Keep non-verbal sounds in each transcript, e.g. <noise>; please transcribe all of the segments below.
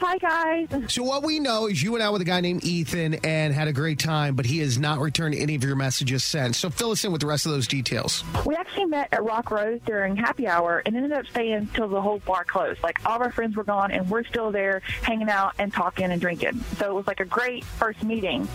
Hi guys. So what we know is you went out with a guy named Ethan and had a great time, but he has not returned any of your messages since. So fill us in with the rest of those details. We actually met at Rock Rose during happy hour and ended up staying till the whole bar closed. Like all of our friends were gone and we're still there hanging out and talking and drinking. So it was like a great first meeting.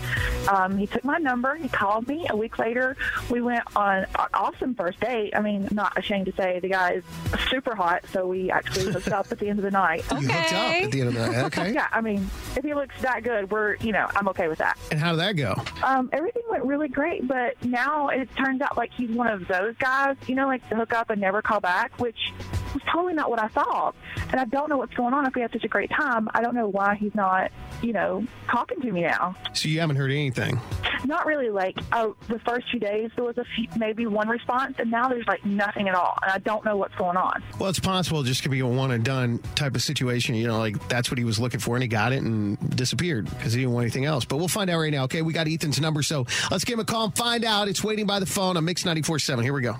Um, he took my number, he called me. A week later, we went on an awesome first date. I mean, not ashamed to say the guy is super hot, so we actually hooked up at the end of the night. You hooked up at the end of the night. <laughs> Okay. Yeah, I mean, if he looks that good, we're, you know, I'm okay with that. And how did that go? Um, everything went really great, but now it turns out like he's one of those guys, you know, like to hook up and never call back, which was totally not what I thought. And I don't know what's going on if we had such a great time. I don't know why he's not, you know, talking to me now. So you haven't heard anything. Not really like uh, the first few days, there was a few, maybe one response, and now there's like nothing at all. And I don't know what's going on. Well, it's possible it just could be a one and done type of situation. You know, like that's what he was looking for and he got it and disappeared because he didn't want anything else. But we'll find out right now. Okay. We got Ethan's number. So let's give him a call and find out. It's waiting by the phone on Mix 94.7. Here we go.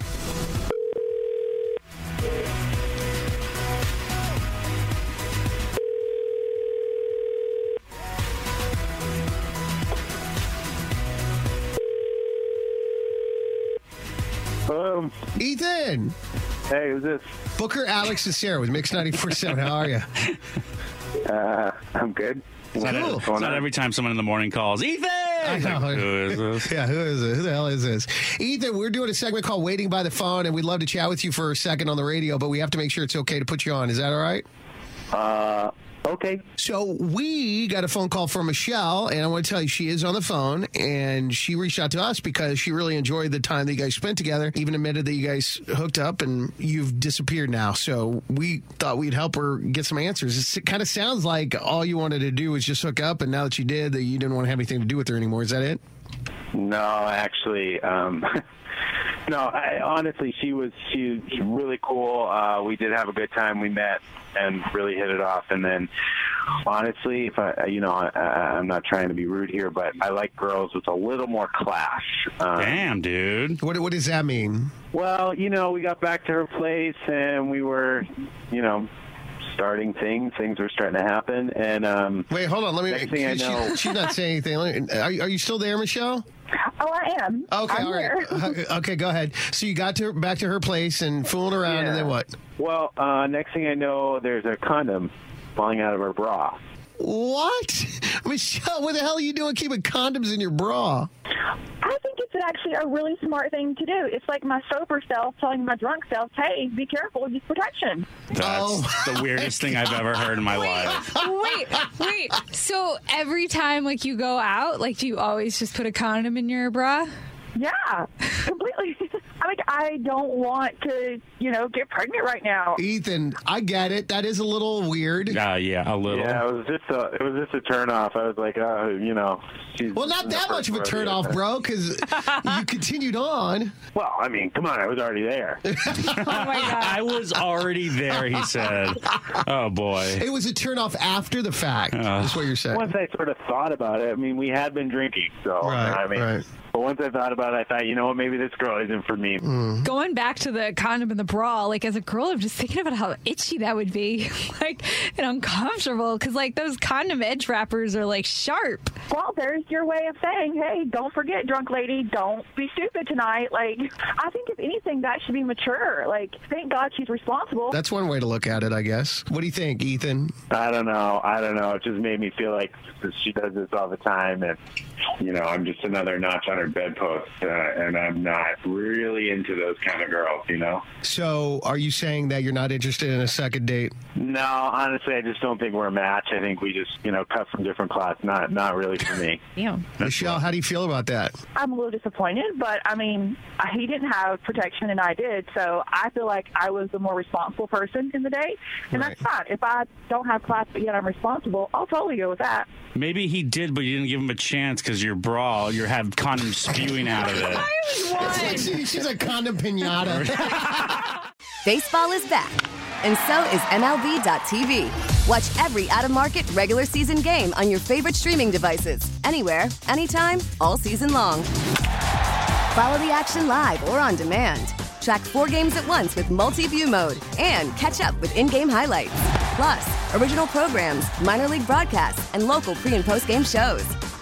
Um, Ethan, hey, who's this? Booker, Alex, and Sarah with Mix 94.7. How are you? <laughs> Uh, I'm good. Cool. What's going It's not every time someone in the morning calls, Ethan! I know. Like, who is this? Yeah, who is it? Who the hell is this? Ethan, we're doing a segment called Waiting by the Phone, and we'd love to chat with you for a second on the radio, but we have to make sure it's okay to put you on. Is that all right? Uh, okay. So we got a phone call from Michelle, and I want to tell you she is on the phone, and she reached out to us because she really enjoyed the time that you guys spent together. Even admitted that you guys hooked up, and you've disappeared now. So we thought we'd help her get some answers. It kind of sounds like all you wanted to do was just hook up, and now that you did, that you didn't want to have anything to do with her anymore. Is that it? No, actually, um, <laughs> no. I, honestly, she was she was really cool. Uh, we did have a good time. We met and really hit it off. And then, honestly, if I, you know, I, I'm not trying to be rude here, but I like girls with a little more class. Um, Damn, dude. What What does that mean? Well, you know, we got back to her place and we were, you know, starting things. Things were starting to happen, and um, Wait, hold on. Let me. Next thing I she- she's not saying anything. Me- Are, are you still there, Michelle? Oh, I am. Okay, I'm all right. here. Uh, <laughs> okay, go ahead. So you got to back to her place and fooling around, and then what? Well, uh, next thing I know, there's a condom falling out of her bra. What, <laughs> Michelle? What the hell are you doing keeping condoms in your bra? I think it's actually a really smart thing to do. It's like my sober self telling my drunk self, hey, be careful, use protection. That's Oh, the weirdest thing I've ever heard in my life. wait, wait. So every time like you go out, like do you always just put a condom in your bra? Yeah, completely. <laughs> I like I don't want to, you know, get pregnant right now. Ethan, I get it. That is a little weird. Uh, yeah, a little. Yeah, it was just a it was just a turn off. I was like, uh, you know, she's Well, not that much of a turn off, bro, because you <laughs> continued on. Well, I mean, come on, I was already there. <laughs> Oh my god. I was already there, he said. Oh, boy. It was a turn off after the fact. That's what you're saying. once I sort of thought about it, I mean, we had been drinking, so Right, I mean, right. but once I thought about it, I thought, you know what, maybe this girl isn't for me. Mm. Going back to the condom and the bra, like as a girl, I'm just thinking about how itchy that would be, <laughs> like and uncomfortable, because like those condom edge wrappers are like sharp. Well, there's your way of saying, hey, don't forget, drunk lady, don't be stupid tonight. Like, I think if anything, that should be mature. Like, thank God she's responsible. That's one way to look at it, I guess. What do you think, Ethan? I don't know. I don't know. It just made me feel like she does this all the time, and you know, I'm just another notch on her bedpost, uh, and I'm not really into those kind of girls, you know. So, are you saying that you're not interested in a second date? No, honestly, I just don't think we're a match. I think we just, you know, cut from different cloth. Not, not really for me. <laughs> Yeah. Michelle, how do you feel about that? I'm a little disappointed, but I mean, he didn't have protection and I did, so I feel like I was the more responsible person in the date, and Right. that's fine. If I don't have class but yet I'm responsible, I'll totally go with that. Maybe he did, but you didn't give him a chance because your bra, you have condoms spewing out of it. <laughs> It's like she- she's a condom pinata. <laughs> Baseball is back, and so is MLB.tv. Watch every out of market regular season game on your favorite streaming devices, anywhere, anytime, all season long. Follow the action live or on demand. Track four games at once with multi view mode and catch up with in game highlights. Plus, original programs, minor league broadcasts, and local pre and post game shows.